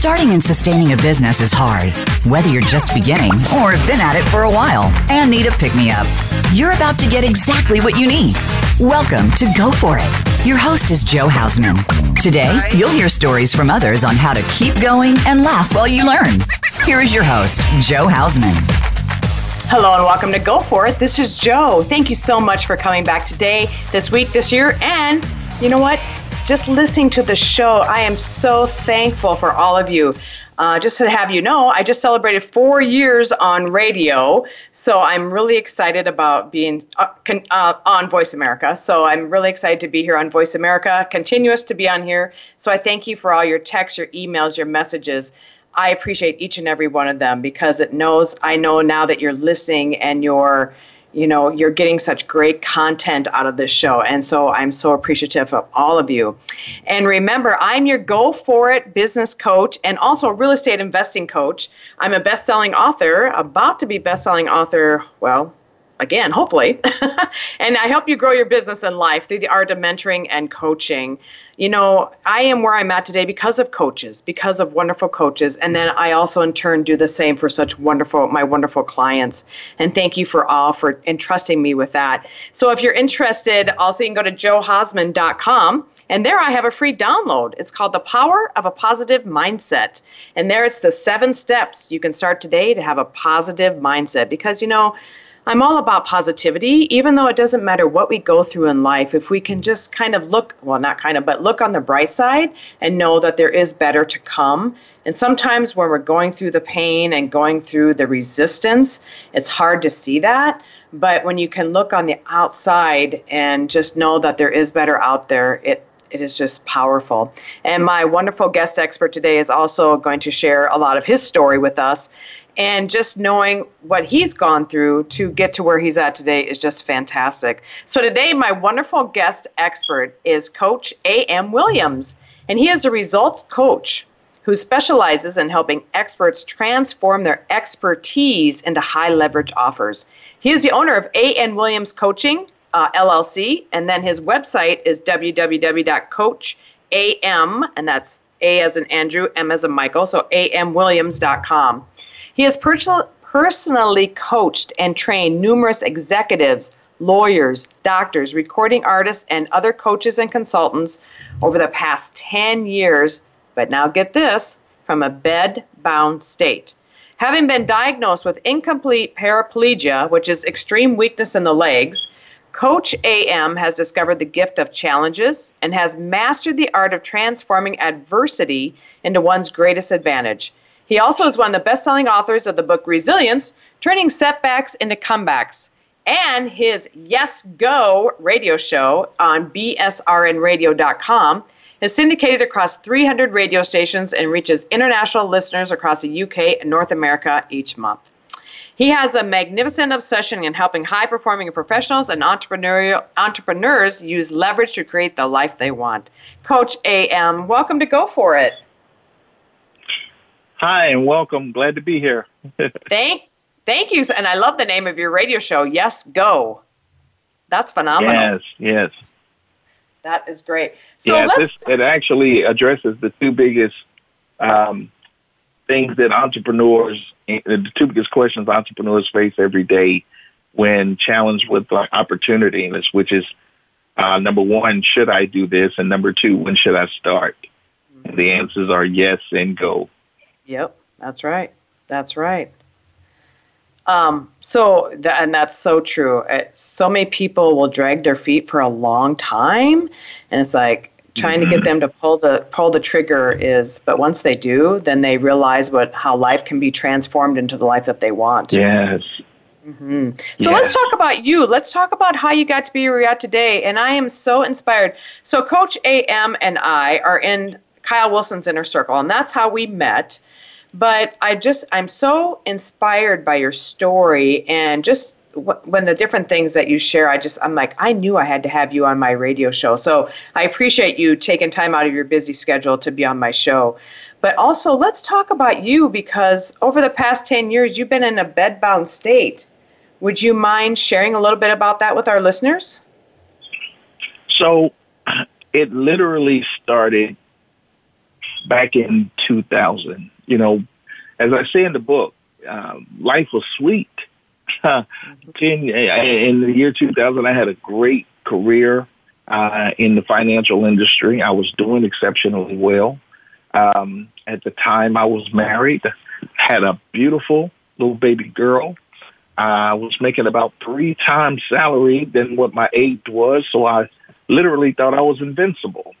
Starting and sustaining a business is hard, whether you're just beginning or have been at it for a while and need a pick me up. You're about to get exactly what you need. Welcome to Go For It. Your host is Jo Hausman. Today, you'll hear stories from others on how to keep going and laugh while you learn. Here is your host, Jo Hausman. Hello and welcome to Go For It. This is Jo. Thank you so much for coming back today, this week, this year, and you know what? Just listening to the show, I am so thankful for all of you. Uh, just to have you know, I just celebrated four years on radio, so I'm really excited about being uh, con- uh, on Voice America. So I'm really excited to be here on Voice America, continuous to be on here. So I thank you for all your texts, your emails, your messages. I appreciate each and every one of them because it knows I know now that you're listening and you're you know you're getting such great content out of this show and so i'm so appreciative of all of you and remember i'm your go for it business coach and also real estate investing coach i'm a best-selling author about to be best-selling author well again, hopefully. and I help you grow your business and life through the art of mentoring and coaching. You know, I am where I'm at today because of coaches, because of wonderful coaches. And then I also, in turn, do the same for such wonderful, my wonderful clients. And thank you for all for entrusting me with that. So if you're interested, also you can go to johausman.com. And there I have a free download. It's called The Power of a Positive Mindset. And there it's the seven steps you can start today to have a positive mindset. Because, you know, I'm all about positivity, even though it doesn't matter what we go through in life. If we can just kind of look, well, not kind of, but look on the bright side and know that there is better to come. And sometimes when we're going through the pain and going through the resistance, it's hard to see that. But when you can look on the outside and just know that there is better out there, it it is just powerful. And my wonderful guest expert today is also going to share a lot of his story with us and just knowing what he's gone through to get to where he's at today is just fantastic. So today, my wonderful guest expert is Coach A.M. Williams, and he is a results coach who specializes in helping experts transform their expertise into high leverage offers. He is the owner of A.M. Williams Coaching uh, LLC, and then his website is www.coacham, and that's A as in Andrew, M as in Michael, so amwilliams.com. He has personal, personally coached and trained numerous executives, lawyers, doctors, recording artists, and other coaches and consultants over the past 10 years. But now get this from a bed bound state. Having been diagnosed with incomplete paraplegia, which is extreme weakness in the legs, Coach AM has discovered the gift of challenges and has mastered the art of transforming adversity into one's greatest advantage. He also is one of the best selling authors of the book Resilience Turning Setbacks into Comebacks. And his Yes Go radio show on BSRNradio.com is syndicated across 300 radio stations and reaches international listeners across the UK and North America each month. He has a magnificent obsession in helping high performing professionals and entrepreneurial entrepreneurs use leverage to create the life they want. Coach AM, welcome to Go For It. Hi and welcome. Glad to be here. thank, thank you. And I love the name of your radio show. Yes, go. That's phenomenal. Yes, yes. That is great. So yeah, this, it actually addresses the two biggest um, things that entrepreneurs, the two biggest questions entrepreneurs face every day when challenged with opportunity, which is uh, number one, should I do this? And number two, when should I start? Mm-hmm. the answers are yes and go. Yep, that's right. That's right. Um, so, and that's so true. It, so many people will drag their feet for a long time, and it's like trying mm-hmm. to get mm-hmm. them to pull the pull the trigger is. But once they do, then they realize what how life can be transformed into the life that they want. Yes. Mm-hmm. So yes. let's talk about you. Let's talk about how you got to be where you're at today. And I am so inspired. So Coach AM and I are in Kyle Wilson's inner circle, and that's how we met. But I just, I'm so inspired by your story and just when the different things that you share, I just, I'm like, I knew I had to have you on my radio show. So I appreciate you taking time out of your busy schedule to be on my show. But also, let's talk about you because over the past 10 years, you've been in a bedbound state. Would you mind sharing a little bit about that with our listeners? So it literally started back in 2000. You know, as I say in the book, uh, life was sweet. Ten, in the year 2000, I had a great career uh, in the financial industry. I was doing exceptionally well. Um, at the time, I was married, had a beautiful little baby girl. I was making about three times salary than what my age was, so I literally thought I was invincible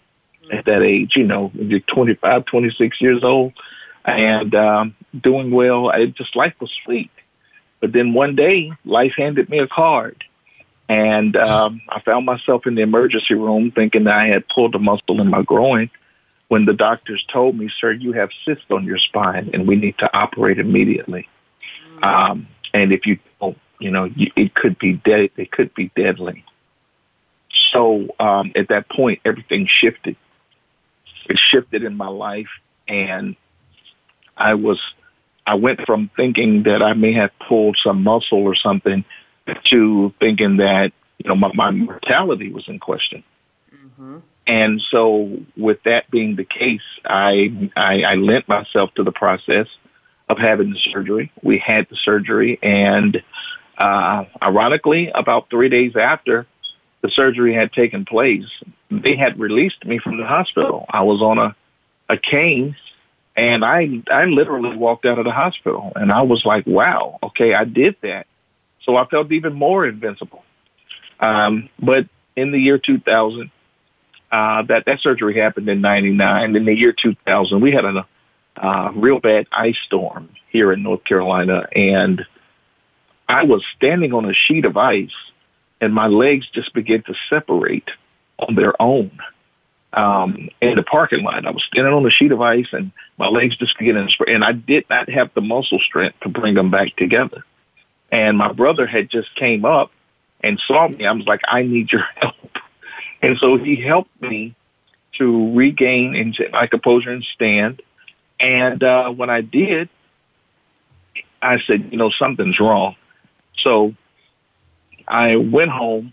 at that age. You know, you're 25, 26 years old, and um, doing well. It just life was sweet. But then one day, life handed me a card, and um, I found myself in the emergency room thinking that I had pulled a muscle in my groin. When the doctors told me, "Sir, you have cysts on your spine, and we need to operate immediately." Um, and if you don't, you know, you, it could be dead. It could be deadly. So um, at that point, everything shifted. It shifted in my life, and I was, I went from thinking that I may have pulled some muscle or something to thinking that you know my, my mortality was in question. Mm-hmm. And so, with that being the case, I, I I lent myself to the process of having the surgery. We had the surgery, and uh, ironically, about three days after the surgery had taken place, they had released me from the hospital. I was on a, a cane, and I I literally walked out of the hospital, and I was like, "Wow, okay, I did that." So I felt even more invincible. Um, but in the year 2000, uh, that that surgery happened in '99. In the year 2000, we had a uh, real bad ice storm here in North Carolina, and I was standing on a sheet of ice, and my legs just began to separate on their own um, in the parking lot. I was standing on a sheet of ice, and my legs just to spread, and I did not have the muscle strength to bring them back together. And my brother had just came up and saw me. I was like, I need your help. And so he helped me to regain and my composure and stand. And uh, when I did, I said, you know, something's wrong. So I went home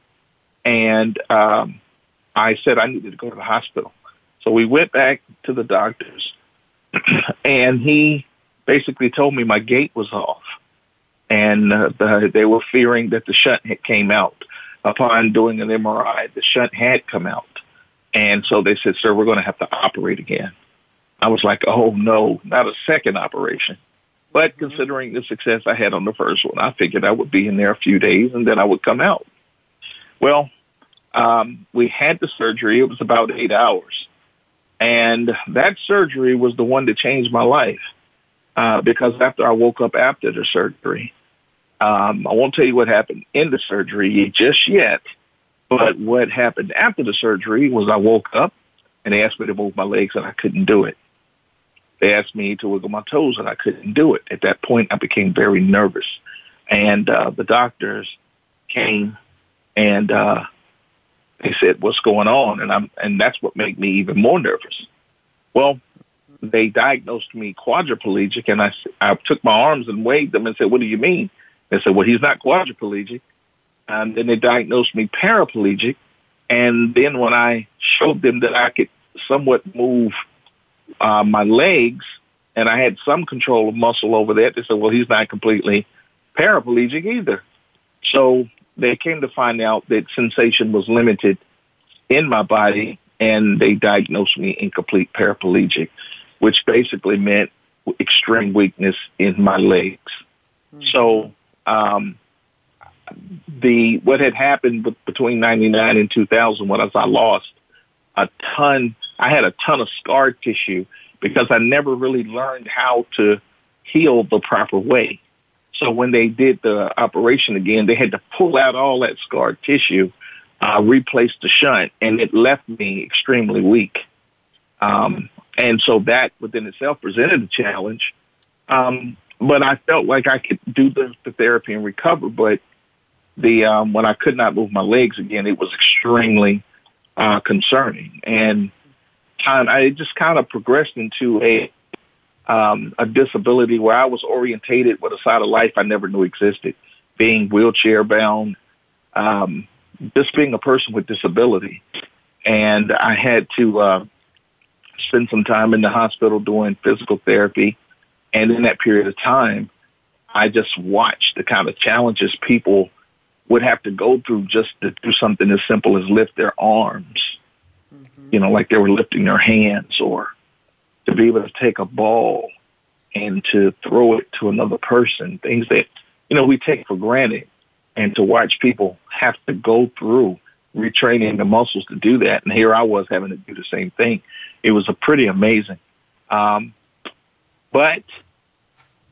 and um, I said I needed to go to the hospital. So we went back to the doctors and he basically told me my gait was off and uh, the, they were fearing that the shunt had came out. Upon doing an MRI, the shunt had come out. And so they said, sir, we're going to have to operate again. I was like, oh no, not a second operation. But mm-hmm. considering the success I had on the first one, I figured I would be in there a few days and then I would come out. Well, um, we had the surgery. It was about eight hours. And that surgery was the one that changed my life. Uh, because after I woke up after the surgery, um, I won't tell you what happened in the surgery just yet, but what happened after the surgery was I woke up and they asked me to move my legs and I couldn't do it. They asked me to wiggle my toes and I couldn't do it. At that point, I became very nervous. And uh, the doctors came and uh, they said, "What's going on?" And I'm and that's what made me even more nervous. Well, they diagnosed me quadriplegic, and I I took my arms and waved them and said, "What do you mean?" They said, "Well, he's not quadriplegic." And then they diagnosed me paraplegic. And then when I showed them that I could somewhat move uh, my legs, and I had some control of muscle over that. They said, well, he's not completely paraplegic either. So they came to find out that sensation was limited in my body, and they diagnosed me incomplete paraplegic, which basically meant extreme weakness in my legs. Mm-hmm. So um, the what had happened between 99 and 2000 was I lost a ton I had a ton of scar tissue because I never really learned how to heal the proper way. So when they did the operation again, they had to pull out all that scar tissue, uh, replace the shunt, and it left me extremely weak. Um, and so that within itself presented a challenge. Um, but I felt like I could do the, the therapy and recover. But the um, when I could not move my legs again, it was extremely uh, concerning. And time, I just kind of progressed into a um, a disability where I was orientated with a side of life I never knew existed, being wheelchair bound, um, just being a person with disability, and I had to uh, spent some time in the hospital doing physical therapy. And in that period of time, I just watched the kind of challenges people would have to go through just to do something as simple as lift their arms. Mm-hmm. You know, like they were lifting their hands or be able to take a ball and to throw it to another person, things that, you know, we take for granted. And to watch people have to go through retraining the muscles to do that. And here I was having to do the same thing. It was a pretty amazing. Um, but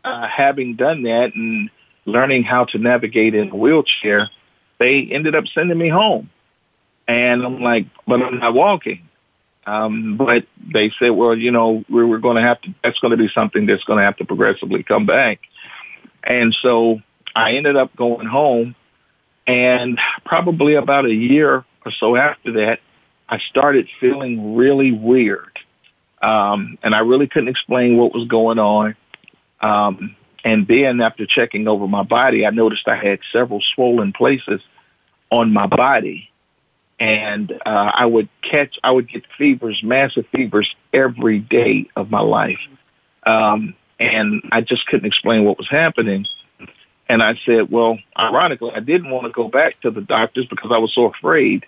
uh, having done that and learning how to navigate in a wheelchair, they ended up sending me home. And I'm like, but I'm not walking. Um, but they said, well, you know, we're, we're going to have to, that's going to be something that's going to have to progressively come back. And so I ended up going home and probably about a year or so after that, I started feeling really weird. Um, and I really couldn't explain what was going on. Um, and then after checking over my body, I noticed I had several swollen places on my body and uh, I would catch, I would get fevers, massive fevers every day of my life, um, and I just couldn't explain what was happening. And I said, well, ironically, I didn't want to go back to the doctors because I was so afraid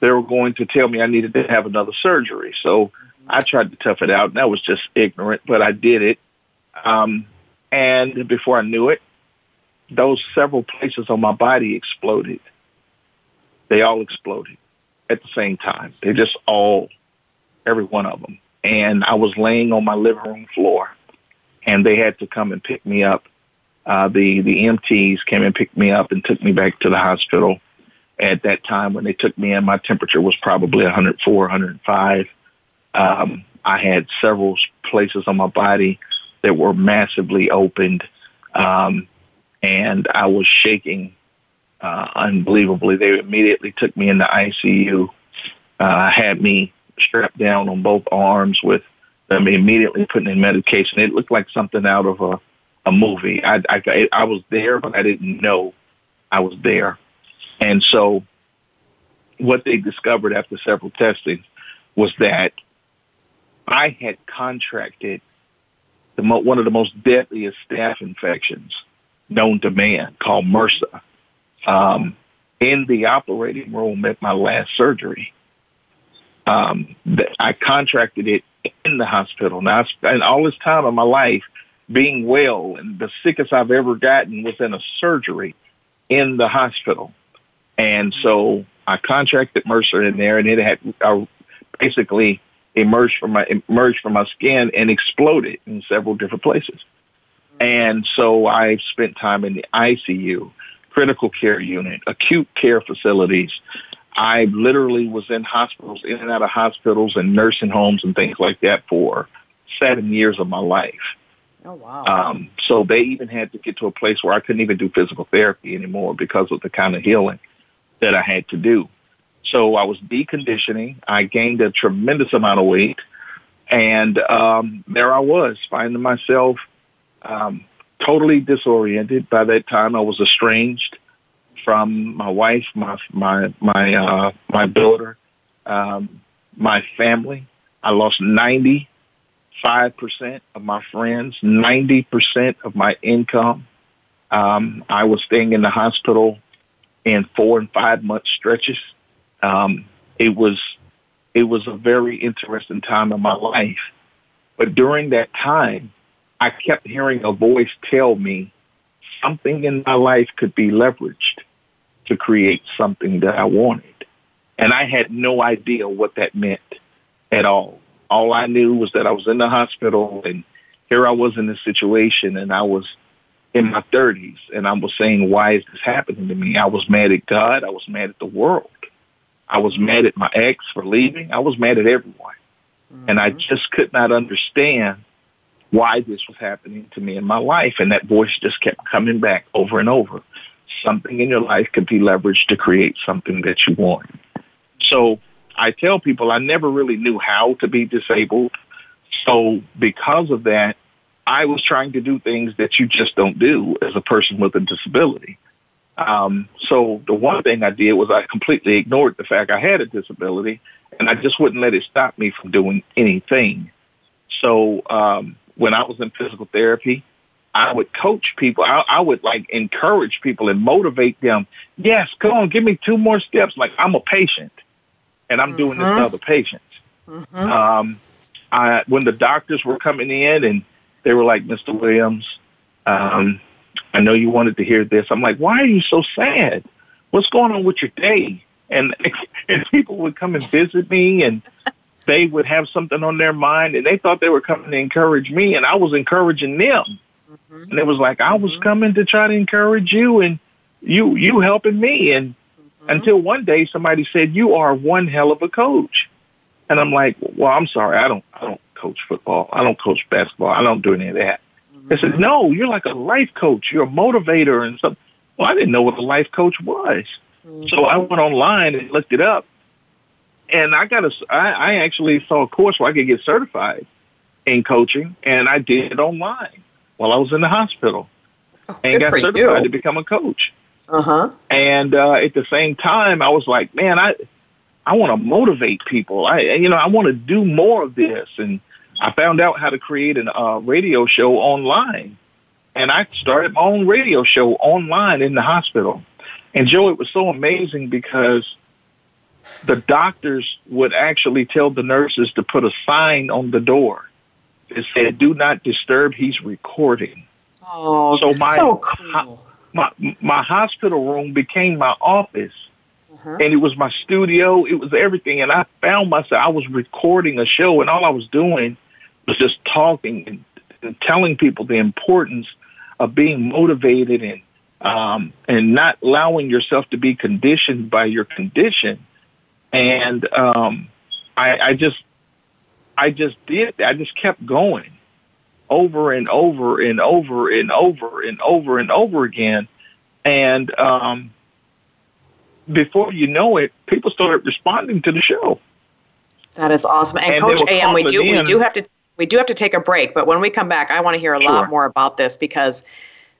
they were going to tell me I needed to have another surgery. So I tried to tough it out, and that was just ignorant, but I did it. Um, and before I knew it, those several places on my body exploded. They all exploded at the same time. They just all, every one of them. And I was laying on my living room floor, and they had to come and pick me up. Uh, the the EMTs came and picked me up and took me back to the hospital. At that time, when they took me in, my temperature was probably 104, 105. Um, I had several places on my body that were massively opened, um, and I was shaking uh, unbelievably. They immediately took me into ICU, uh, had me strapped down on both arms with them immediately putting in medication. It looked like something out of a, a movie. I, I, I was there, but I didn't know I was there. And so what they discovered after several testing was that I had contracted the mo- one of the most deadliest staph infections known to man called MRSA um, in the operating room at my last surgery. Um, that I contracted it in the hospital. Now, I spent all this time of my life being well, and the sickest I've ever gotten was in a surgery in the hospital. And so I contracted MRSA in there, and it had uh, basically emerged from my emerged from my skin and exploded in several different places. And so I spent time in the ICU critical care unit, acute care facilities. I literally was in hospitals, in and out of hospitals and nursing homes and things like that for seven years of my life. Oh wow! Um, so they even had to get to a place where I couldn't even do physical therapy anymore because of the kind of healing that I had to do. So I was deconditioning. I gained a tremendous amount of weight, and um, there I was finding myself um, totally disoriented. By that time, I was estranged from my wife, my my my uh, my daughter, um, my family. I lost ninety five percent of my friends, ninety percent of my income. Um, I was staying in the hospital in four and five month stretches. Um, it was it was a very interesting time in my life. But during that time, I kept hearing a voice tell me something in my life could be leveraged to create something that I wanted. And I had no idea what that meant at all. All I knew was that I was in the hospital and here I was in this situation and I was in my 30s and I was saying, why is this happening to me? I was mad at God. I was mad at the world. I was mad at my ex for leaving. I was mad at everyone. Mm-hmm. And I just could not understand why this was happening to me in my life. And that voice just kept coming back over and over. Something in your life could be leveraged to create something that you want. So I tell people I never really knew how to be disabled. So because of that, I was trying to do things that you just don't do as a person with a disability. Um, so the one thing I did was I completely ignored the fact I had a disability. and I just wouldn't let it stop me from doing anything. So um, when I was in physical therapy, I would coach people. I, I would like encourage people and motivate them. Yes, come on, give me two more steps. Like I'm a patient, and I'm mm-hmm. doing this to other patients. Mm-hmm. Um, I when the doctors were coming in and they were like, Mr. Williams, um, I know you wanted to hear this. I'm like, why are you so sad? What's going on with your day? And and people would come and visit me and they would have something on their mind and they thought they were coming to encourage me and I was encouraging them. Mm-hmm. And it was like I was mm-hmm. coming to try to encourage you and you you helping me and mm-hmm. until one day somebody said you are one hell of a coach. And I'm like, well, I'm sorry, I don't I don't coach football. I don't coach basketball. I don't do any of that. Mm-hmm. They said, no, you're like a life coach. You're a motivator and something. Well, I didn't know what a life coach was. Mm-hmm. So I went online and looked it up. And I got a, I, I actually saw a course where I could get certified in coaching and I did it online while I was in the hospital oh, and got certified you. to become a coach. Uh-huh. And uh, at the same time, I was like, man, I, I want to motivate people. I, you know, I want to do more of this. And I found out how to create a uh, radio show online. And I started my own radio show online in the hospital. And Jo, it was so amazing because the doctors would actually tell the nurses to put a sign on the door that said, do not disturb, he's recording. Oh, so my, so cool. my, my hospital room became my office. Uh-huh. And it was my studio. It was everything. And I found myself, I was recording a show and all I was doing was just talking and, and telling people the importance of being motivated and um, and not allowing yourself to be conditioned by your condition. And um, I, I just I just did that. I just kept going over and over and over and over and over and over again. And um, before you know it, people started responding to the show. That is awesome. And, and Coach AM, we do in. we do have to we do have to take a break, but when we come back, I want to hear a sure. lot more about this because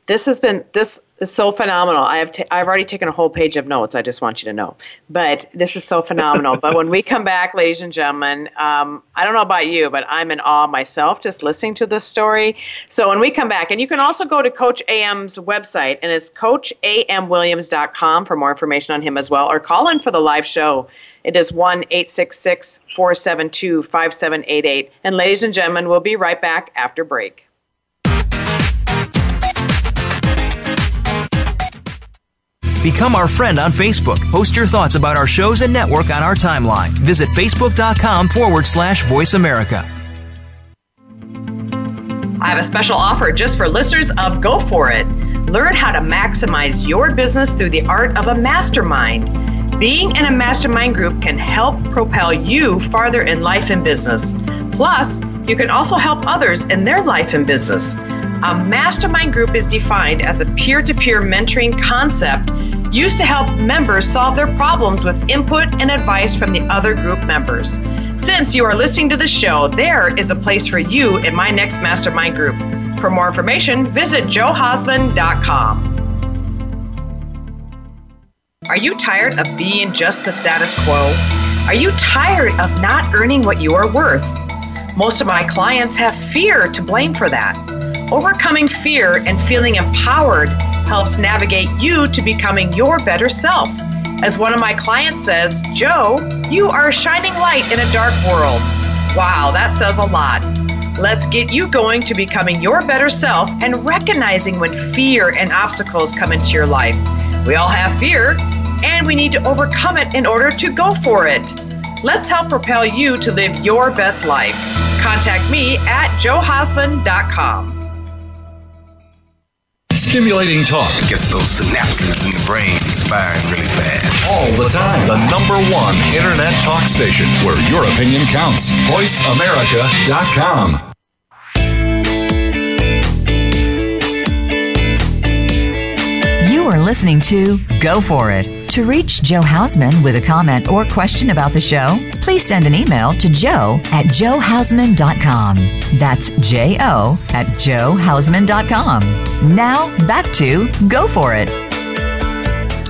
this has been this is so phenomenal. I have I've already taken a whole page of notes. I just want you to know, but this is so phenomenal. but when we come back, ladies and gentlemen, um, I don't know about you, but I'm in awe myself just listening to this story. So when we come back, and you can also go to Coach AM's website, and it's CoachAMWilliams.com for more information on him as well, or call in for the live show. It is one eight six six four seven two five seven eight eight. And ladies and gentlemen, we'll be right back after break. Become our friend on Facebook. Post your thoughts about our shows and network on our timeline. Visit facebook.com forward slash voice America. I have a special offer just for listeners of Go For It. Learn how to maximize your business through the art of a mastermind. Being in a mastermind group can help propel you farther in life and business. Plus, you can also help others in their life and business. A mastermind group is defined as a peer to peer mentoring concept used to help members solve their problems with input and advice from the other group members. Since you are listening to the show, there is a place for you in my next mastermind group. For more information, visit johausman.com. Are you tired of being just the status quo? Are you tired of not earning what you are worth? Most of my clients have fear to blame for that. Overcoming fear and feeling empowered helps navigate you to becoming your better self. As one of my clients says, Jo, you are a shining light in a dark world. Wow, that says a lot. Let's get you going to becoming your better self and recognizing when fear and obstacles come into your life. We all have fear, and we need to overcome it in order to go for it. Let's help propel you to live your best life. Contact me at johausman.com. Stimulating talk gets those synapses in the brain firing really fast. All the time. The number one internet talk station where your opinion counts. VoiceAmerica.com. You are listening to Go For It. To reach Jo Hausman with a comment or question about the show, please send an email to jo at johausman.com. That's J O at johausman.com. Now, back to Go For It.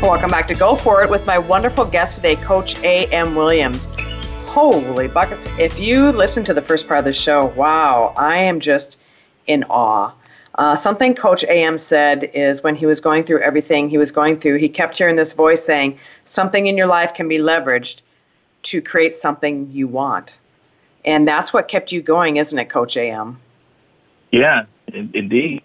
Welcome back to Go For It with my wonderful guest today, Coach A.M. Williams. Holy buckets. If you listen to the first part of the show, wow, I am just in awe. Uh, something Coach AM said is when he was going through everything he was going through, he kept hearing this voice saying, Something in your life can be leveraged to create something you want. And that's what kept you going, isn't it, Coach AM? Yeah, indeed.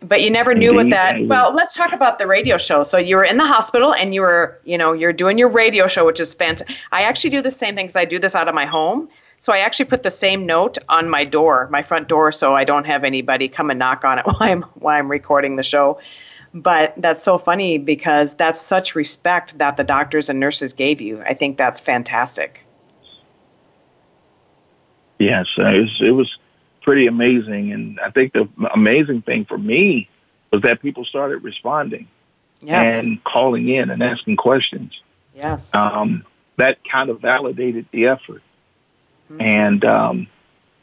But you never knew what that. Well, let's talk about the radio show. So you were in the hospital, and you were, you know, you're doing your radio show, which is fantastic. I actually do the same thing because I do this out of my home. So I actually put the same note on my door, my front door, so I don't have anybody come and knock on it while I'm while I'm recording the show. But that's so funny because that's such respect that the doctors and nurses gave you. I think that's fantastic. Yes, uh, it was, it was pretty amazing. And I think the amazing thing for me was that people started responding yes. and calling in and asking questions. Yes. Um, that kind of validated the effort. Mm-hmm. And um,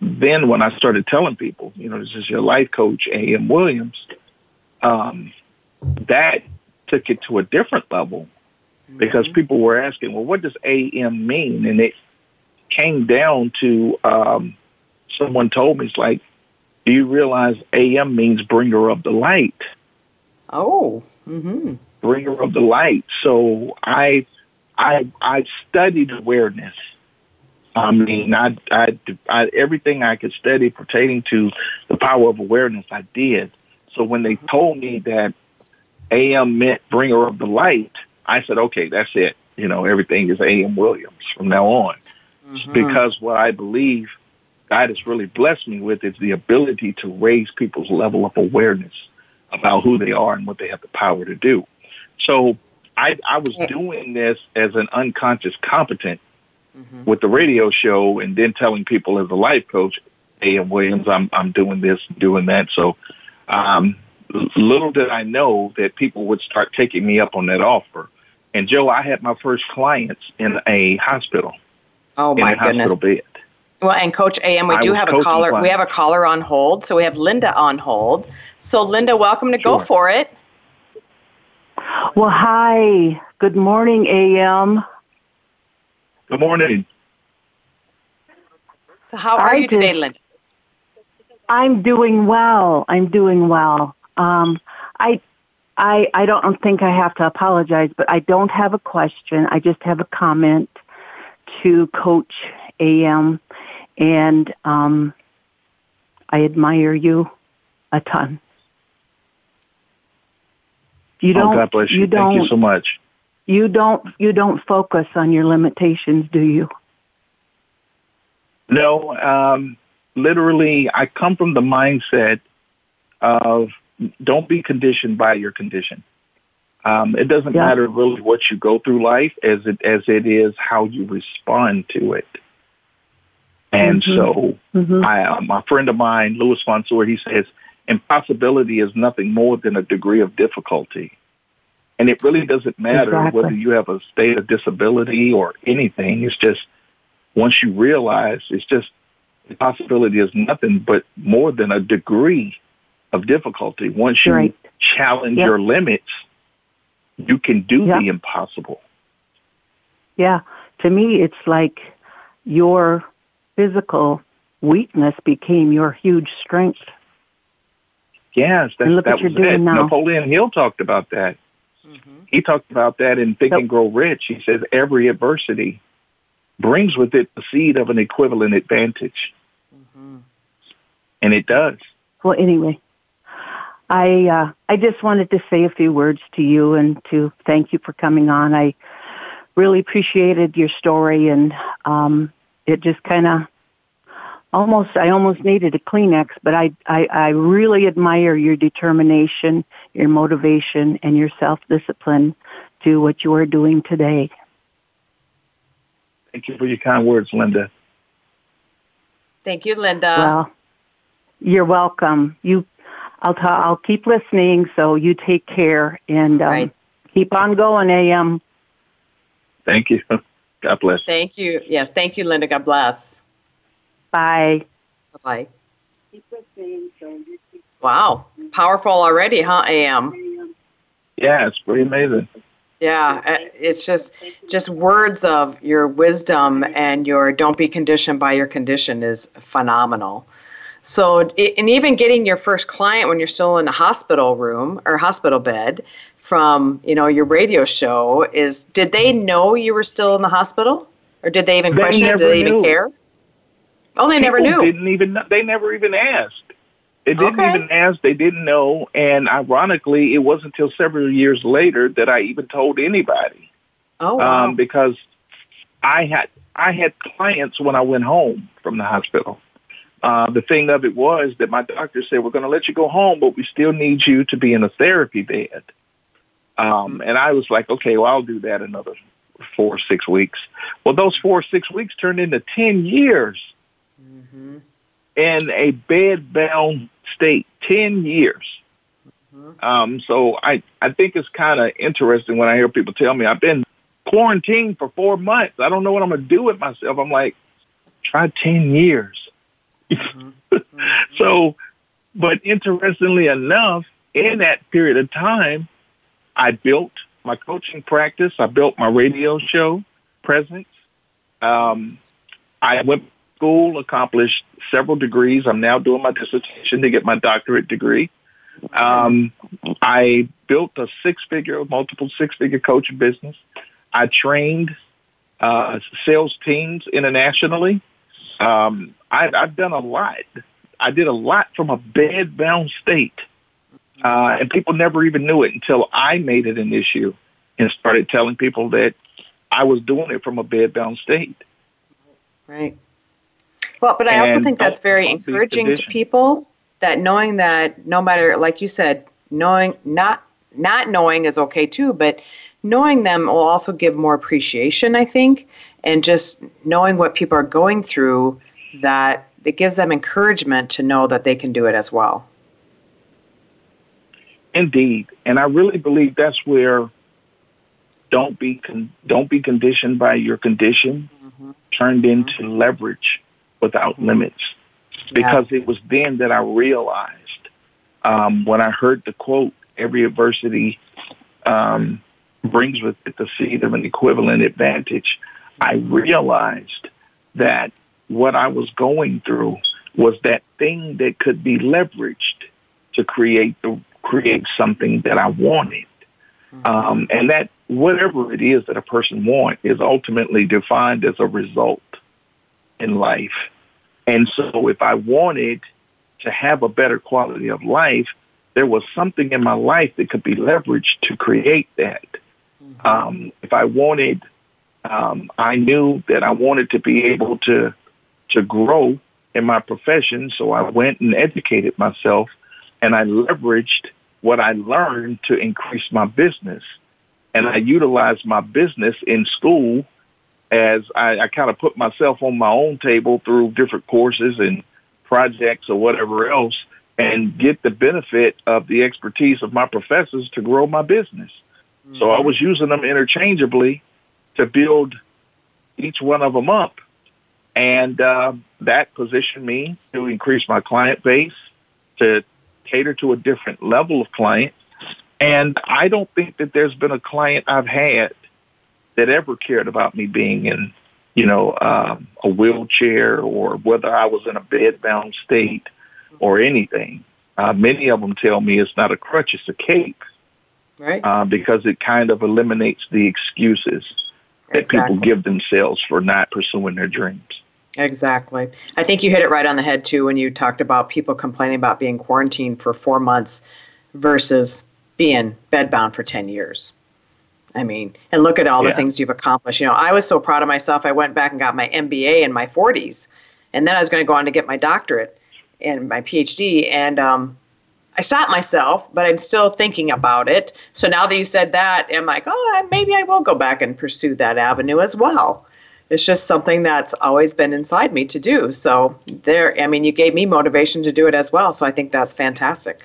then when I started telling people, you know, this is your life coach, A.M. Williams, um, that took it to a different level mm-hmm. because people were asking, well, what does A.M. mean? And it came down to um, someone told me, it's like, do you realize AM means bringer of the light? Oh, mm-hmm. bringer of the light. So I, I, I studied awareness. I mean, I, I, I, everything I could study pertaining to the power of awareness, I did. So when they told me that AM meant bringer of the light, I said, okay, that's it. You know, everything is AM Williams from now on. Mm-hmm. Because what I believe God has really blessed me with is the ability to raise people's level of awareness about who they are and what they have the power to do. So I, I was doing this as an unconscious competent mm-hmm. with the radio show and then telling people as a life coach, A.M. Williams, I'm, I'm doing this, doing that. So, um, little did I know that people would start taking me up on that offer. And Jo, I had my first clients in a hospital. Oh my goodness. Bed. Well, and Coach AM, we I do have a caller. Clients. We have a caller on hold, so we have Linda on hold. So, Linda, welcome to sure. Go For It. Well, hi. Good morning, AM. Good morning. So, how are I you today, Linda? I'm doing well. I'm doing well. Um, I, I, I don't think I have to apologize, but I don't have a question. I just have a comment to Coach AM, and um, I admire you a ton. You oh, don't. Oh, God bless you. you Thank you so much. You don't. You don't focus on your limitations, do you? No. Um, literally, I come from the mindset of don't be conditioned by your condition. Um, it doesn't yeah. matter really what you go through life as it as it is how you respond to it. And mm-hmm. so, mm-hmm. I, uh, my friend of mine, Louis Fonsour, he says, impossibility is nothing more than a degree of difficulty. And it really doesn't matter exactly. whether you have a state of disability or anything. It's just once you realize it's just the possibility is nothing but more than a degree of difficulty. Once you right. challenge yep. your limits, you can do yep. the impossible. Yeah. To me, it's like your physical weakness became your huge strength. Yes, that, look that what you're was doing it. Now. Napoleon Hill talked about that. Mm-hmm. He talked about that in Think so, and Grow Rich. He says every adversity brings with it the seed of an equivalent advantage. Mm-hmm. And it does. Well, anyway, I uh, I just wanted to say a few words to you and to thank you for coming on. I really appreciated your story, and um, it just kind of almost I almost needed a Kleenex, but I, I I really admire your determination, your motivation, and your self discipline to what you are doing today. Thank you for your kind words, Linda. Thank you, Linda. Well, you're welcome. You I'll ta- I'll keep listening. So you take care and um, right. keep on going, AM. Thank you. God bless. Thank you. Yes, thank you, Linda. God bless. Bye. Bye. Wow, powerful already, huh? AM. Yeah, it's pretty amazing. Yeah, uh, it's just just words of your wisdom and your don't be conditioned by your condition is phenomenal. So, and even getting your first client when you're still in a hospital room or hospital bed from you know your radio show is did they know you were still in the hospital or did they even They question it? Did they even knew. care? Oh, they never knew. Didn't even they never even asked. They didn't Okay. even ask. They didn't know. And ironically, it wasn't until several years later that I even told anybody. Oh, wow. um, because I had I had clients when I went home from the hospital. Uh, the thing of it was that my doctor said we're going to let you go home, but we still need you to be in a therapy bed. Um, and I was like, okay, well I'll do that another four or six weeks. Well, those four or six weeks turned into ten years in a bed bound state. Ten years. Um, so I, I think it's kind of interesting when I hear people tell me I've been quarantined for four months. I don't know what I'm going to do with myself. I'm like, try 10 years. so, but interestingly enough, in that period of time, I built my coaching practice. I built my radio show presence. Um, I went school, accomplished several degrees. I'm now doing my dissertation to get my doctorate degree. Um, I built a six-figure, multiple six-figure coaching business. I trained uh, sales teams internationally. Um, I, I've done a lot. I did a lot from a bed-bound state, uh, and people never even knew it until I made it an issue and started telling people that I was doing it from a bed-bound state. Right. Well, but I also think that's very encouraging to people that knowing that no matter like you said, knowing not not knowing is okay too, but knowing them will also give more appreciation, I think, and just knowing what people are going through that it gives them encouragement to know that they can do it as well. Indeed, and I really believe that's where don't be con- don't be conditioned by your condition mm-hmm. turned into leverage without limits. Because it was then that I realized um, when I heard the quote, "Every adversity um, brings with it the seed of an equivalent advantage." I realized that what I was going through was that thing that could be leveraged to create the create something that I wanted. Um, and that whatever it is that a person wants is ultimately defined as a result in life. And so if I wanted to have a better quality of life, there was something in my life that could be leveraged to create that. Um, if I wanted, um, I knew that I wanted to be able to to grow in my profession, so I went and educated myself, and I leveraged what I learned to increase my business, and I utilized my business in school as I, I kind of put myself on my own table through different courses and projects or whatever else and get the benefit of the expertise of my professors to grow my business. So I was using them interchangeably to build each one of them up. And uh, that positioned me to increase my client base, to cater to a different level of client. And I don't think that there's been a client I've had that ever cared about me being in, you know, um, a wheelchair or whether I was in a bedbound state or anything. Uh, many of them tell me it's not a crutch, it's a cape, Right? uh, because it kind of eliminates the excuses that Exactly. people give themselves for not pursuing their dreams. Exactly. I think you hit it right on the head too when you talked about people complaining about being quarantined for four months versus being bedbound for 10 years. I mean, and look at all the things you've accomplished. You know, I was so proud of myself. I went back and got my MBA in my 40s, and then I was going to go on to get my doctorate and my PhD. And um, I stopped myself, but I'm still thinking about it. So now that you said that, I'm like, oh, maybe I will go back and pursue that avenue as well. It's just something that's always been inside me to do. So there, I mean, you gave me motivation to do it as well. So I think that's fantastic.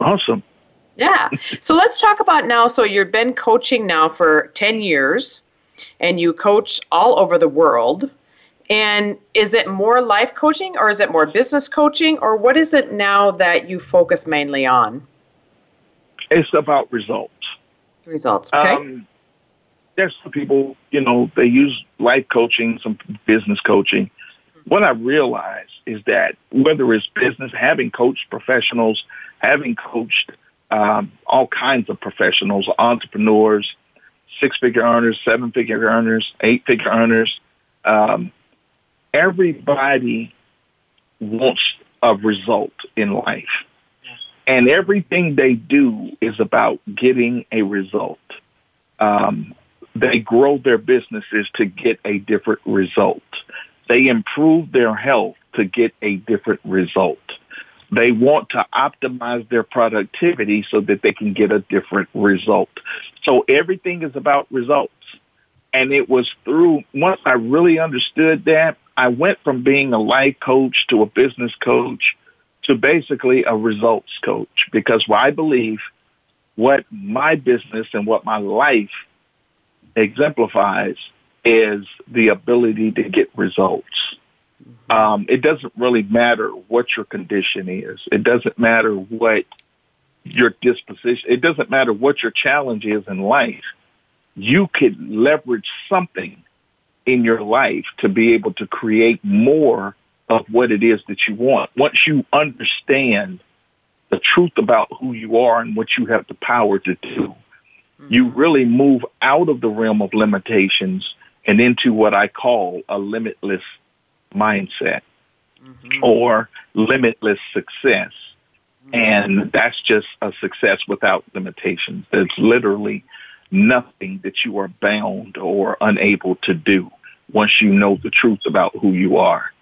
Awesome. Yeah. So let's talk about now. So you've been coaching now for 10 years and you coach all over the world. And is it more life coaching or is it more business coaching or what is it now that you focus mainly on? It's about results. Results. Okay. Um, there's some people, you know, they use life coaching, some business coaching. What I realize is that whether it's business, having coached professionals, having coached um, all kinds of professionals, entrepreneurs, six-figure earners, seven-figure earners, eight-figure earners, um, everybody wants a result in life. And everything they do is about getting a result. Um, they grow their businesses to get a different result. They improve their health to get a different result. They want to optimize their productivity so that they can get a different result. So everything is about results. And it was through, once I really understood that, I went from being a life coach to a business coach to basically a results coach because I believe what my business and what my life exemplifies is the ability to get results. Um, it doesn't really matter what your condition is. It doesn't matter what your disposition. It doesn't matter what your challenge is in life. You could leverage something in your life to be able to create more of what it is that you want. Once you understand the truth about who you are and what you have the power to do, you mm-hmm. really move out of the realm of limitations and into what I call a limitless mindset mm-hmm. or limitless success. Mm-hmm. And that's just a success without limitations. There's literally nothing that you are bound or unable to do once you know the truth about who you are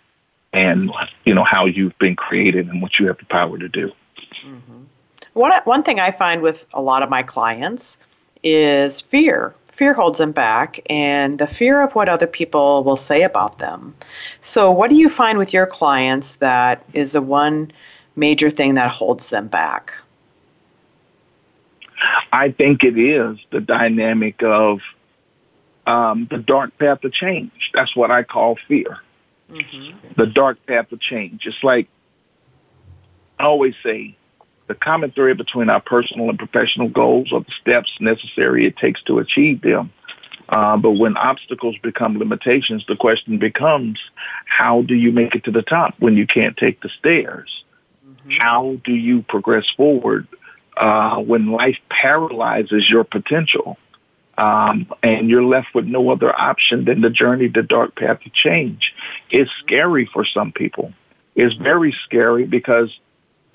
and you know how you've been created and what you have the power to do. Mm-hmm. One one thing I find with a lot of my clients is fear. Fear holds them back, and the fear of what other people will say about them. So, what do you find with your clients that is the one major thing that holds them back? I think it is the dynamic of um, the dark path of change. That's what I call fear. Mm-hmm. The dark path of change. It's like I always say, the common thread between our personal and professional goals are the steps necessary it takes to achieve them. Uh, but when obstacles become limitations, the question becomes, how do you make it to the top when you can't take the stairs? Mm-hmm. How do you progress forward uh, when life paralyzes your potential? Um, and you're left with no other option than the journey, the dark path to change. It's scary for some people. It's very scary because,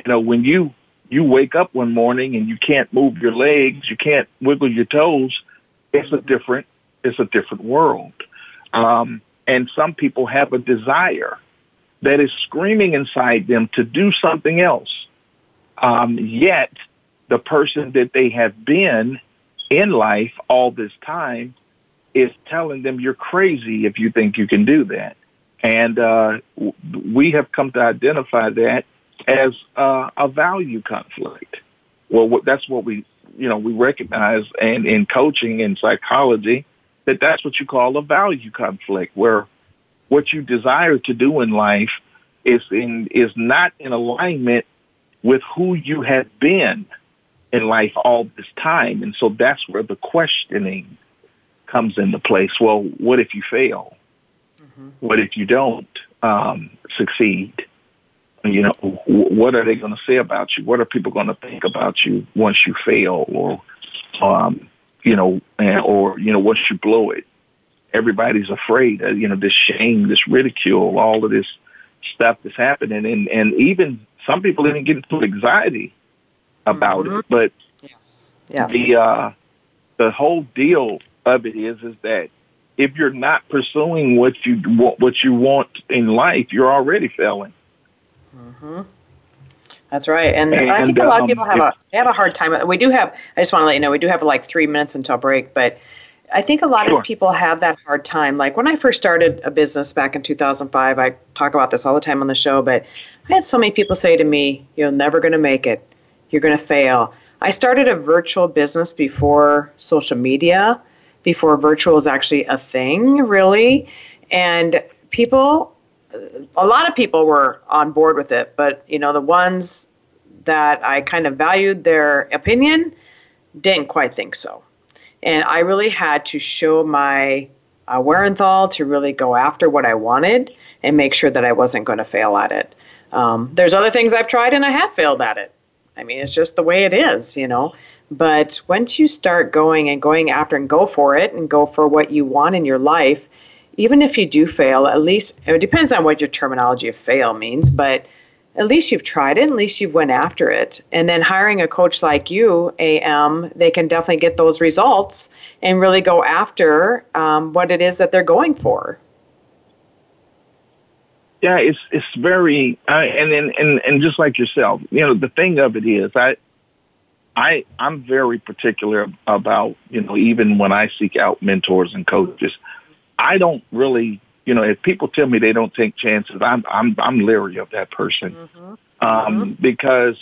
you know, when you you wake up one morning and you can't move your legs, you can't wiggle your toes, it's a different, it's a different world. Um, and some people have a desire that is screaming inside them to do something else. Um, yet the person that they have been in life all this time is telling them you're crazy if you think you can do that. And uh, we have come to identify that as uh, a value conflict. Well, that's what we, you know, we recognize and in coaching and psychology that that's what you call a value conflict, where what you desire to do in life is in is not in alignment with who you have been in life all this time, and so that's where the questioning comes into place. Well, what if you fail? Mm-hmm. What if you don't um, succeed? You know, what are they going to say about you? What are people going to think about you once you fail or, um, you know, or, you know, once you blow it? Everybody's afraid of, you know, this shame, this ridicule, all of this stuff that's happening. And, and even some people even get into anxiety about mm-hmm. it. But yes. Yes. the, uh, the whole deal of it is, is that if you're not pursuing what you what you want in life, you're already failing. Mm-hmm. That's right, and, and, I think a lot um, of people have a they have a hard time. We do have. I just want to let you know we do have like three minutes until break, but I think a lot sure. of people have that hard time. Like when I first started a business back in 2005, I talk about this all the time on the show, but I had so many people say to me, "You're never going to make it. You're going to fail." I started a virtual business before social media, before virtual was actually a thing, really, and people a lot of people were on board with it, but you know the ones that I kind of valued their opinion didn't quite think so. And I really had to show my uh, wherewithal to really go after what I wanted and make sure that I wasn't going to fail at it. Um, there's other things I've tried and I have failed at it. I mean, it's just the way it is, you know. But once you start going and going after and go for it and go for what you want in your life, even if you do fail, at least it depends on what your terminology of fail means, but at least you've tried it, at least you've went after it. And then hiring a coach like you, AM, they can definitely get those results and really go after um, what it is that they're going for. Yeah, it's it's very uh, and, and and and just like yourself, you know, the thing of it is, I I I'm very particular about you know even when I seek out mentors and coaches, I don't really you know if people tell me they don't take chances, I'm I'm I'm leery of that person mm-hmm. Um, mm-hmm. because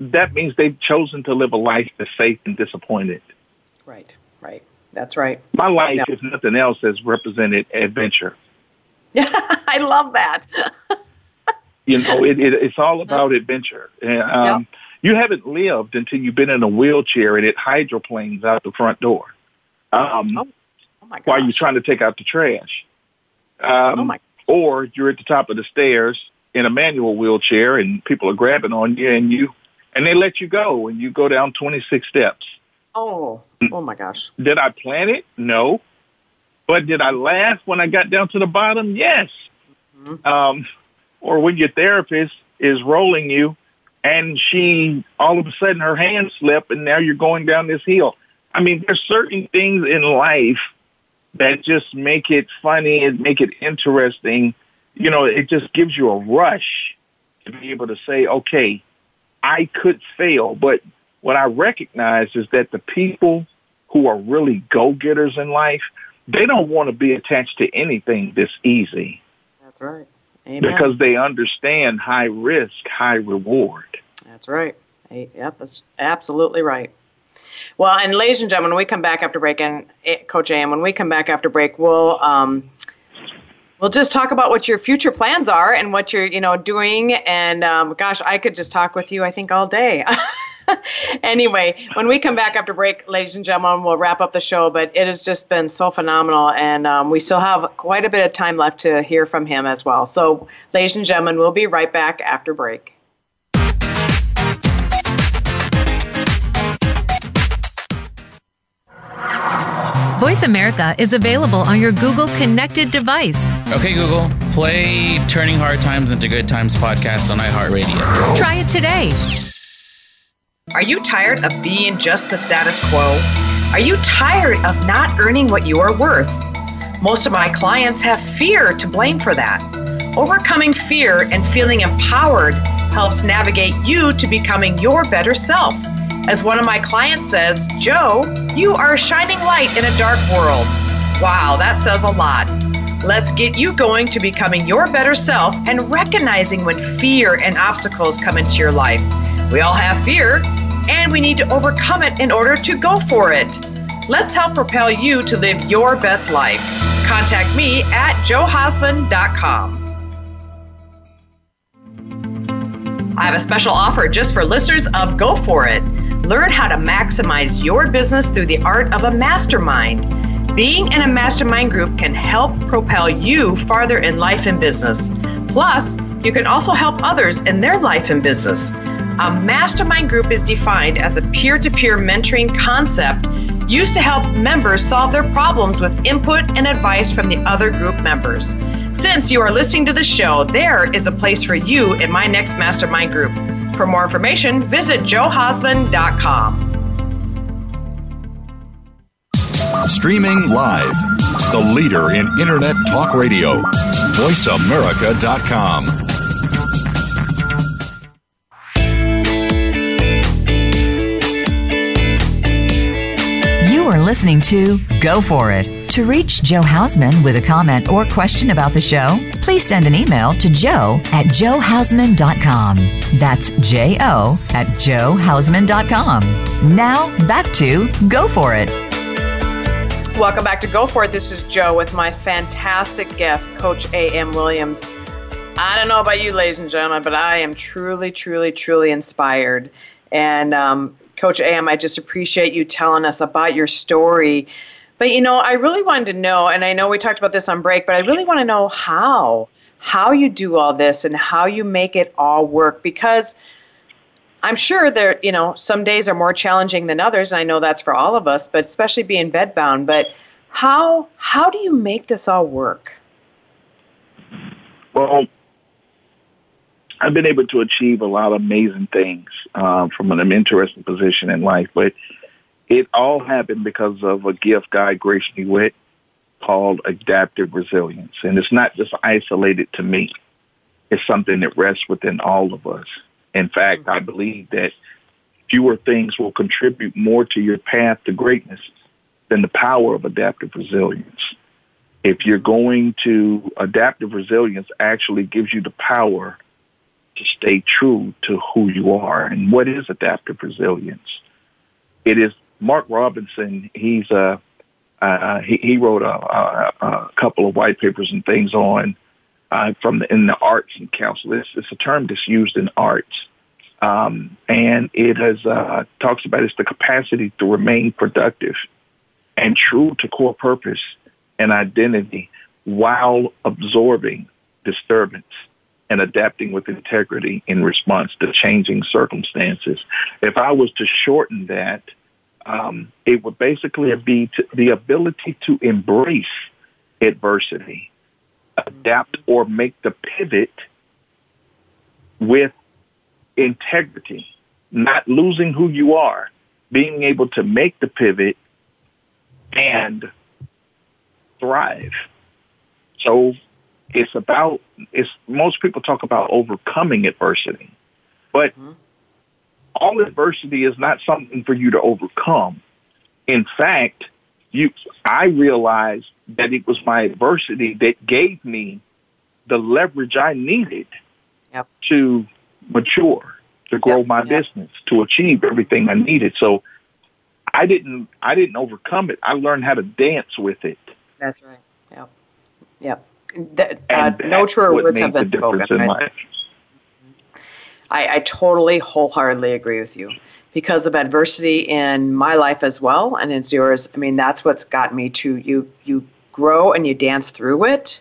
that means they've chosen to live a life that's safe and disappointed. Right, right, that's right. My life, yeah. if nothing else, has represented adventure. Yeah, I love that. you know, it, it, it's all about adventure. And, um, yep. You haven't lived until you've been in a wheelchair and it hydroplanes out the front door. Um, oh. My while you're trying to take out the trash. Um, oh my or you're at the top of the stairs in a manual wheelchair and people are grabbing on you and you and they let you go and you go down 26 steps. Oh, oh my gosh. Did I plan it? No. But did I laugh when I got down to the bottom? Yes. Mm-hmm. Um, or when your therapist is rolling you and she all of a sudden her hand slip and now you're going down this hill. I mean, there's certain things in life that just make it funny and make it interesting. You know, it just gives you a rush to be able to say, okay, I could fail, but what I recognize is that the people who are really go-getters in life, they don't want to be attached to anything this easy. That's right. Amen. Because they understand high risk, high reward. That's right. Yep, that's absolutely right. Well, and ladies and gentlemen, when we come back after break, and eh, Coach Am, when we come back after break, we'll um, we'll just talk about what your future plans are and what you're you know doing. And um, gosh, I could just talk with you, I think, all day. anyway, when we come back after break, ladies and gentlemen, we'll wrap up the show. But it has just been so phenomenal, and um, we still have quite a bit of time left to hear from him as well. So, ladies and gentlemen, we'll be right back after break. Voice America is available on your Google connected device. Okay, Google, play Turning Hard Times into Good Times podcast on iHeartRadio. Try it today. Are you tired of being just the status quo? Are you tired of not earning what you are worth? Most of my clients have fear to blame for that. Overcoming fear and feeling empowered helps navigate you to becoming your better self. As one of my clients says, Jo, you are a shining light in a dark world. Wow, that says a lot. Let's get you going to becoming your better self and recognizing when fear and obstacles come into your life. We all have fear, and we need to overcome it in order to go for it. Let's help propel you to live your best life. Contact me at johausman.com. I have a special offer just for listeners of Go For It. Learn how to maximize your business through the art of a mastermind. Being in a mastermind group can help propel you farther in life and business. Plus, you can also help others in their life and business. A mastermind group is defined as a peer to peer mentoring concept used to help members solve their problems with input and advice from the other group members. Since you are listening to the show, there is a place for you in my next mastermind group. For more information, visit johausman.com. Streaming live, the leader in Internet Talk Radio, voiceamerica.com. You are listening to Go For It. To reach Jo Hausman with a comment or question about the show, please send an email to jo at johausman.com. That's J O at johausman.com. Now, back to Go For It. Welcome back to Go For It. This is Jo with my fantastic guest, Coach A.M. Williams. I don't know about you, ladies and gentlemen, but I am truly, truly, truly inspired. And um, Coach Am, I just appreciate you telling us about your story. But you know, I really wanted to know, and I know we talked about this on break, but I really want to know how how you do all this and how you make it all work because I'm sure there, you know, some days are more challenging than others, and I know that's for all of us, but especially being bedbound. But how how do you make this all work? Well, I've been able to achieve a lot of amazing things um, from an interesting position in life, but it all happened because of a gift God graciously with called adaptive resilience. And it's not just isolated to me. It's something that rests within all of us. In fact, I believe that fewer things will contribute more to your path to greatness than the power of adaptive resilience. If you're going to adaptive resilience actually gives you the power to stay true to who you are. And what is adaptive resilience? It is Mark Robinson. He's a uh, he, he wrote a, a, a couple of white papers and things on uh, from the, in the arts and council. It's, it's a term that's used in arts. Um, and it has uh, talks about it's the capacity to remain productive and true to core purpose and identity while absorbing disturbance and adapting with integrity in response to changing circumstances. If I was to shorten that, um, it would basically be to, the ability to embrace adversity, adapt or make the pivot with integrity, not losing who you are, being able to make the pivot and thrive. So it's about it's most people talk about overcoming adversity, but mm-hmm. All adversity is not something for you to overcome. In fact, you I realized that it was my adversity that gave me the leverage I needed yep. to mature, to grow yep. my yep. business, to achieve everything I needed. So I didn't I didn't overcome it. I learned how to dance with it. That's right. Yep. Yep. That, uh, no truer words have been spoken. I, I totally wholeheartedly agree with you because of adversity in my life as well and it's yours. I mean, that's what's got me to you. You grow and you dance through it,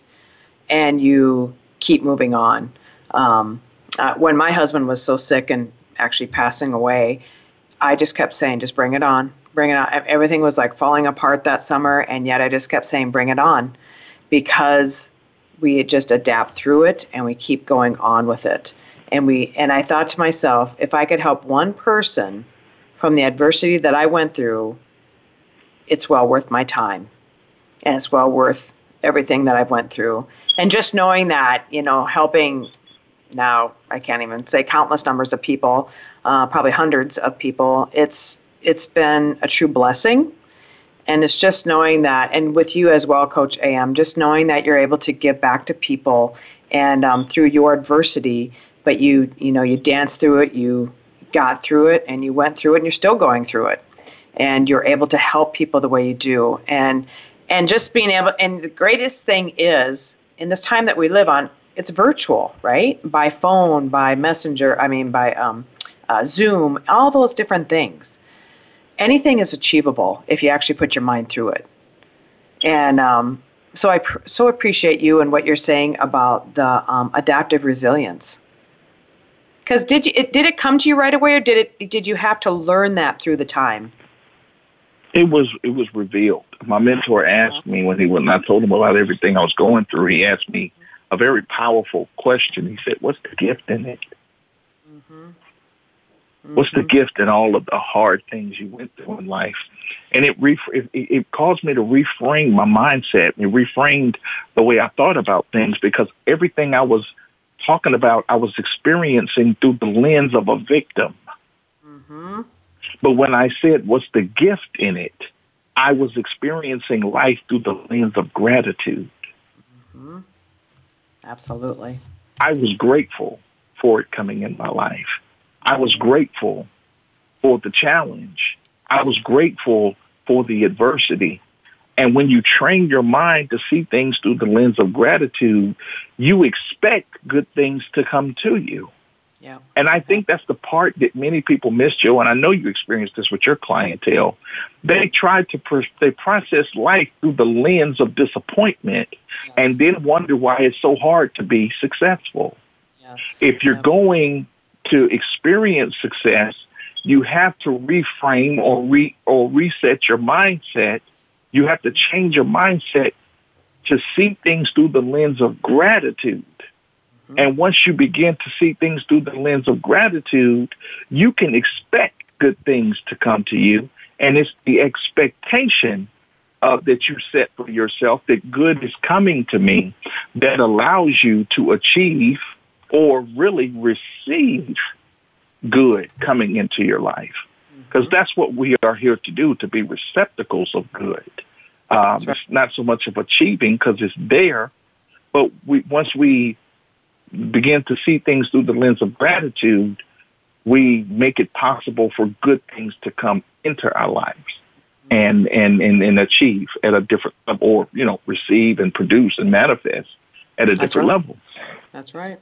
and you keep moving on. Um, uh, when my husband was so sick and actually passing away, I just kept saying, just bring it on, bring it on. Everything was like falling apart that summer, and yet I just kept saying, bring it on, because we just adapt through it and we keep going on with it. And we and I thought to myself, if I could help one person from the adversity that I went through, it's well worth my time, and it's well worth everything that I've went through. And just knowing that, you know, helping now I can't even say countless numbers of people, uh, probably hundreds of people. It's it's been a true blessing, and it's just knowing that, and with you as well, Coach Am, just knowing that you're able to give back to people, and um, through your adversity, but you you know you danced through it, you got through it, and you went through it, and you're still going through it, and you're able to help people the way you do, and and just being able, and the greatest thing is in this time that we live on, it's virtual, right? By phone, by messenger, I mean, by um, uh, Zoom, all those different things. Anything is achievable if you actually put your mind through it. And um, so I pr- so appreciate you and what you're saying about the um, adaptive resilience. Because did you it, did it come to you right away, or did it did you have to learn that through the time? It was it was revealed. My mentor asked me when he when I told him about everything I was going through. He asked me, a very powerful question. He said, "What's the gift in it? Mm-hmm. Mm-hmm. What's the gift in all of the hard things you went through in life?" And it, ref- it it caused me to reframe my mindset. It reframed the way I thought about things because everything I was talking about, I was experiencing through the lens of a victim. Mm-hmm. But when I said, "What's the gift in it?" I was experiencing life through the lens of gratitude. Mm-hmm. Absolutely. I was grateful for it coming in my life. I was grateful for the challenge. I was grateful for the adversity. And when you train your mind to see things through the lens of gratitude, you expect good things to come to you. Yeah. And I think that's the part that many people miss, Jo. And I know you experienced this with your clientele. They try to pr- they process life through the lens of disappointment, yes. and then wonder why it's so hard to be successful. Yes. If you're going to experience success, you have to reframe or re or reset your mindset. You have to change your mindset to see things through the lens of gratitude. Mm-hmm. And once you begin to see things through the lens of gratitude, you can expect good things to come to you. And it's the expectation uh, that you set for yourself that good is coming to me that allows you to achieve or really receive good coming into your life. Because that's what we are here to do, to be receptacles of good. Um, right. It's not so much of achieving because it's there, but we, once we begin to see things through the lens of gratitude, we make it possible for good things to come into our lives and, and, and, and achieve at a different level or, you know, receive and produce and manifest at a That's different right. level. That's right.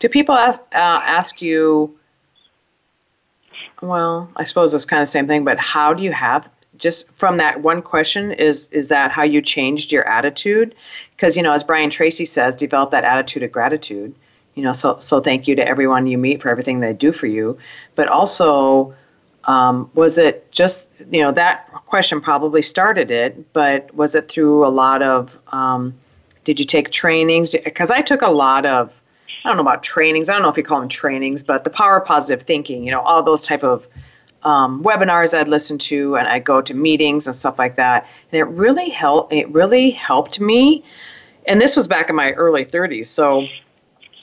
Do people ask, uh, ask you, well, I suppose it's kind of the same thing, but how do you have just from that one question is is that how you changed your attitude? Because you know as brian tracy says develop that attitude of gratitude you know so so thank you to everyone you meet for everything they do for you. But also um, was it just you know that question probably started it but was it through a lot of um, did you take trainings? Because i took a lot of i don't know about trainings i don't know if you call them trainings but the power of positive thinking you know all those type of um, webinars I'd listen to, and I'd go to meetings and stuff like that. And it really helped. It really helped me. And this was back in my early 30s, so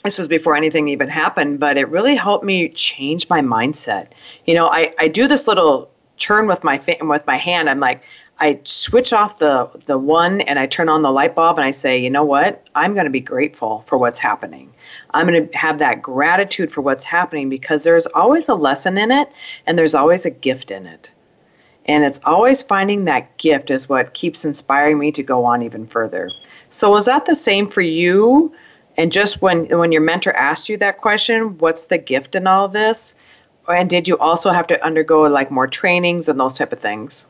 this is before anything even happened. But it really helped me change my mindset. You know, I, I do this little turn with my with my hand. I'm like, I switch off the the one and I turn on the light bulb and I say, you know what? I'm going to be grateful for what's happening. I'm going to have that gratitude for what's happening because there's always a lesson in it and there's always a gift in it. And it's always finding that gift is what keeps inspiring me to go on even further. So is that the same for you? And just when when your mentor asked you that question, what's the gift in all this? And did you also have to undergo like more trainings and those type of things?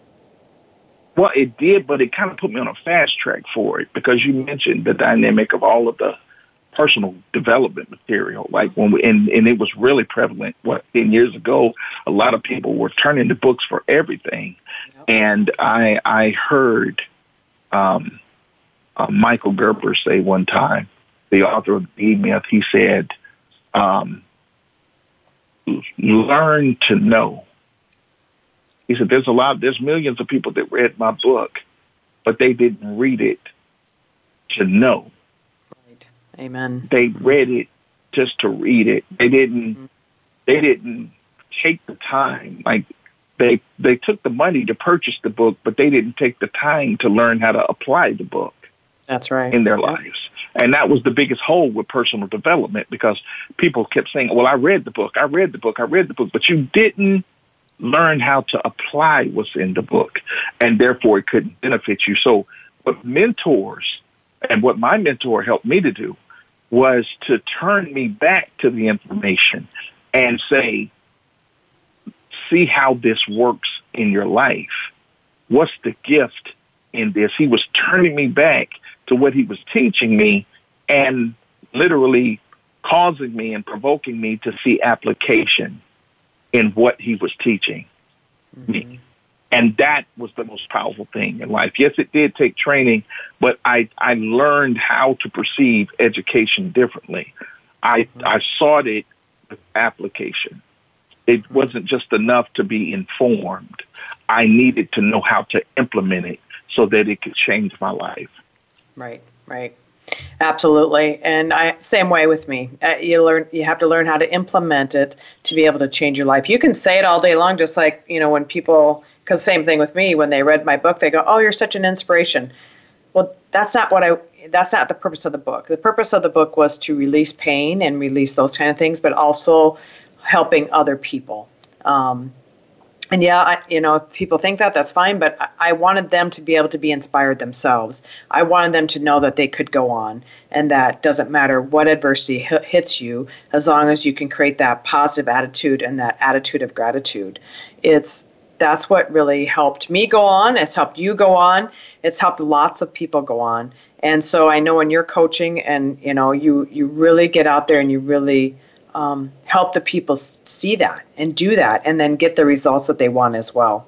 Well, it did, but it kind of put me on a fast track for it because you mentioned the dynamic of all of the personal development material. Like when we, and, and it was really prevalent. What, 10 years ago, a lot of people were turning to books for everything. Yep. And I, I heard, um, uh, Michael Gerber say one time, the author of the E-Myth, he said, um, learn to know he said, there's a lot, there's millions of people that read my book, but they didn't read it to know. Right. Amen. They read it just to read it. They didn't, mm-hmm. they didn't take the time. Like they, they took the money to purchase the book, but they didn't take the time to learn how to apply the book. That's right. In their lives. And that was the biggest hole with personal development because people kept saying, well, I read the book. I read the book. I read the book, but you didn't learn how to apply what's in the book, and therefore it could benefit you. So, what mentors and what my mentor helped me to do was to turn me back to the information and say, see how this works in your life. What's the gift in this? He was turning me back to what he was teaching me and literally causing me and provoking me to see application in what he was teaching mm-hmm. me. And that was the most powerful thing in life. Yes, it did take training, but I, I learned how to perceive education differently. I, mm-hmm. I sought it with application. It mm-hmm. wasn't just enough to be informed. I needed to know how to implement it so that it could change my life. Right, right. Absolutely, and I same way with me. Uh, you learn, you have to learn how to implement it to be able to change your life. You can say it all day long, just like you know when people. Because same thing with me. When they read my book, they go, "Oh, you're such an inspiration." Well, that's not what I. That's not the purpose of the book. The purpose of the book was to release pain and release those kind of things, but also helping other people. Um, and yeah, I, you know, if people think that, that's fine. But I, wanted them to be able to be inspired themselves. I wanted them to know that they could go on, and that doesn't matter what adversity h- hits you, as long as you can create that positive attitude and that attitude of gratitude. It's that's what really helped me go on. It's helped you go on. It's helped lots of people go on. And so I know when you're coaching, and you know, you you really get out there and you really um, help the people see that and do that and then get the results that they want as well.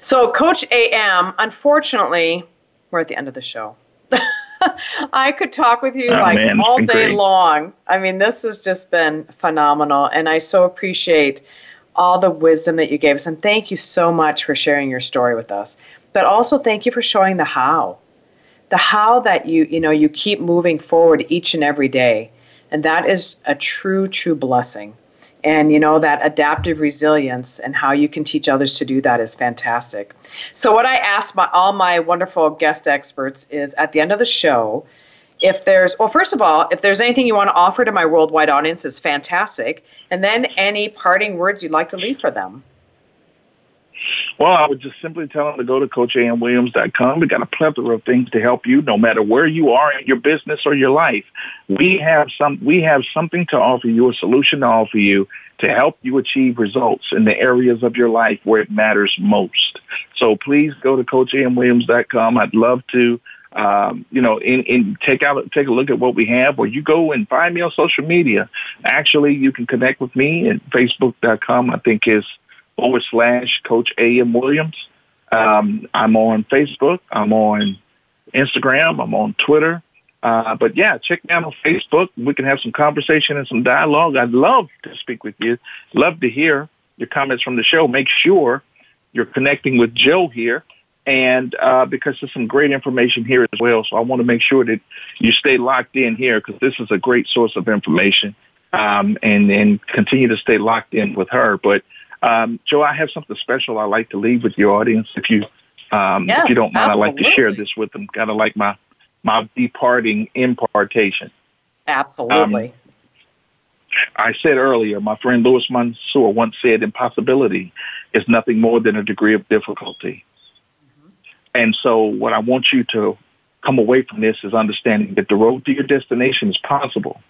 So, Coach AM, unfortunately, we're at the end of the show. I could talk with you oh, like man, all day great. long. I mean, this has just been phenomenal, and I so appreciate all the wisdom that you gave us. And thank you so much for sharing your story with us. But also, thank you for showing the how, the how that you you know you keep moving forward each and every day and that is a true, true blessing. And you know, that adaptive resilience and how you can teach others to do that is fantastic. So, what I ask my, all my wonderful guest experts is at the end of the show, if there's, well, first of all, if there's anything you want to offer to my worldwide audience, is fantastic. And then any parting words you'd like to leave for them. Well, I would just simply tell them to go to CoachAMWilliams.com. We got a plethora of things to help you, no matter where you are in your business or your life. We have some. We have something to offer you, a solution to offer you to help you achieve results in the areas of your life where it matters most. So please go to CoachAMWilliams.com. I'd love to. Um, you know, in, in take out take a look at what we have, or you go and find me on social media. Actually, you can connect with me at Facebook.com. I think is forward slash Coach A.M. Williams. Um, I'm on Facebook. I'm on Instagram. I'm on Twitter. Uh, but yeah, check me out on Facebook. We can have some conversation and some dialogue. I'd love to speak with you. Love to hear your comments from the show. Make sure you're connecting with Jo here. And uh, because there's some great information here as well. So I want to make sure that you stay locked in here because this is a great source of information. Um, and, and continue to stay locked in with her. But um, Jo, I have something special I'd like to leave with your audience. If you, um, yes, if you don't mind, absolutely. I'd like to share this with them. Kind of like my my departing impartation. Absolutely. Um, I said earlier, my friend Louis Mansour once said, "Impossibility is nothing more than a degree of difficulty." Mm-hmm. And so, what I want you to come away from this is understanding that the road to your destination is possible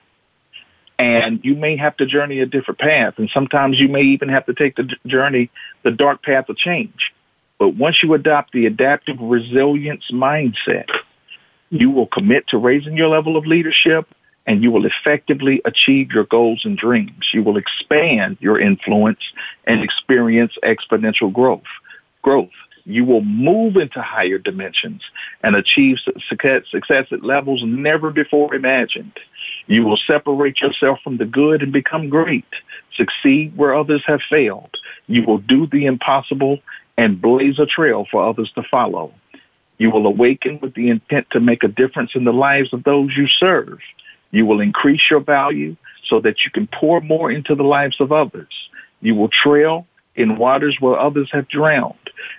and you may have to journey a different path. And sometimes you may even have to take the journey the dark path of change. But once you adopt the adaptive resilience mindset you will commit to raising your level of leadership and you will effectively achieve your goals and dreams. You will expand your influence and experience exponential growth growth you will move into higher dimensions and achieve success, at levels never before imagined. You will separate yourself from the good and become great, succeed where others have failed. You will do the impossible and blaze a trail for others to follow. You will awaken with the intent to make a difference in the lives of those you serve. You will increase your value so that you can pour more into the lives of others. You will trail in waters where others have drowned.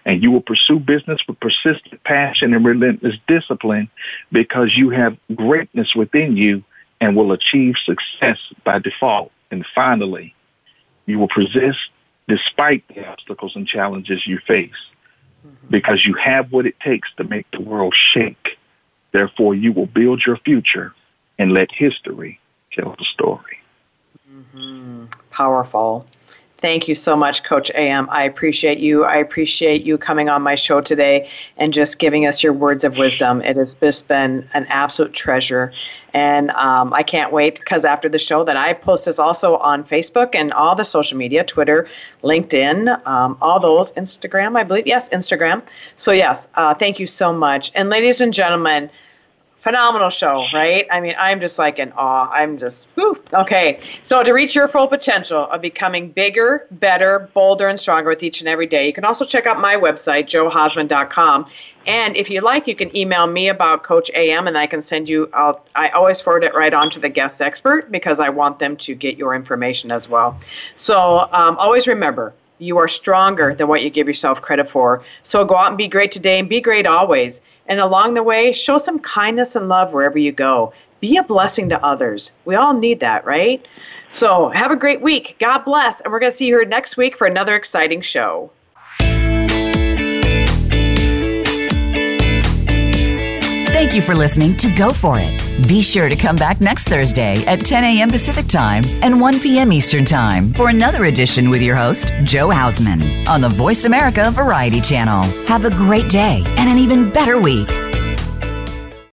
And you will pursue business with persistent passion and relentless discipline because you have greatness within you and will achieve success by default. And finally, you will persist despite the obstacles and challenges you face mm-hmm. because you have what it takes to make the world shake. Therefore, you will build your future and let history tell the story. Mm-hmm. Powerful. Thank you so much, Coach AM. I appreciate you. I appreciate you coming on my show today and just giving us your words of wisdom. It has just been an absolute treasure. And um, I can't wait because after the show, that I post this also on Facebook and all the social media Twitter, LinkedIn, um, all those, Instagram, I believe. Yes, Instagram. So, yes, uh, thank you so much. And, ladies and gentlemen, phenomenal show, right? I mean, I'm just like in awe. I'm just, whew. okay. So, to reach your full potential of becoming bigger, better, bolder, and stronger with each and every day, you can also check out my website, johausman.com. And if you like, you can email me about Coach AM, and I can send you. I'll, I always forward it right on to the guest expert because I want them to get your information as well. So, um, always remember you are stronger than what you give yourself credit for. So go out and be great today and be great always. And along the way, show some kindness and love wherever you go. Be a blessing to others. We all need that, right? So have a great week. God bless. And we're going to see you here next week for another exciting show. Thank you for listening to Go For It. Be sure to come back next Thursday at 10 a.m. Pacific Time and 1 p.m. Eastern Time for another edition with your host, Jo Hausman, on the Voice America Variety Channel. Have a great day and an even better week.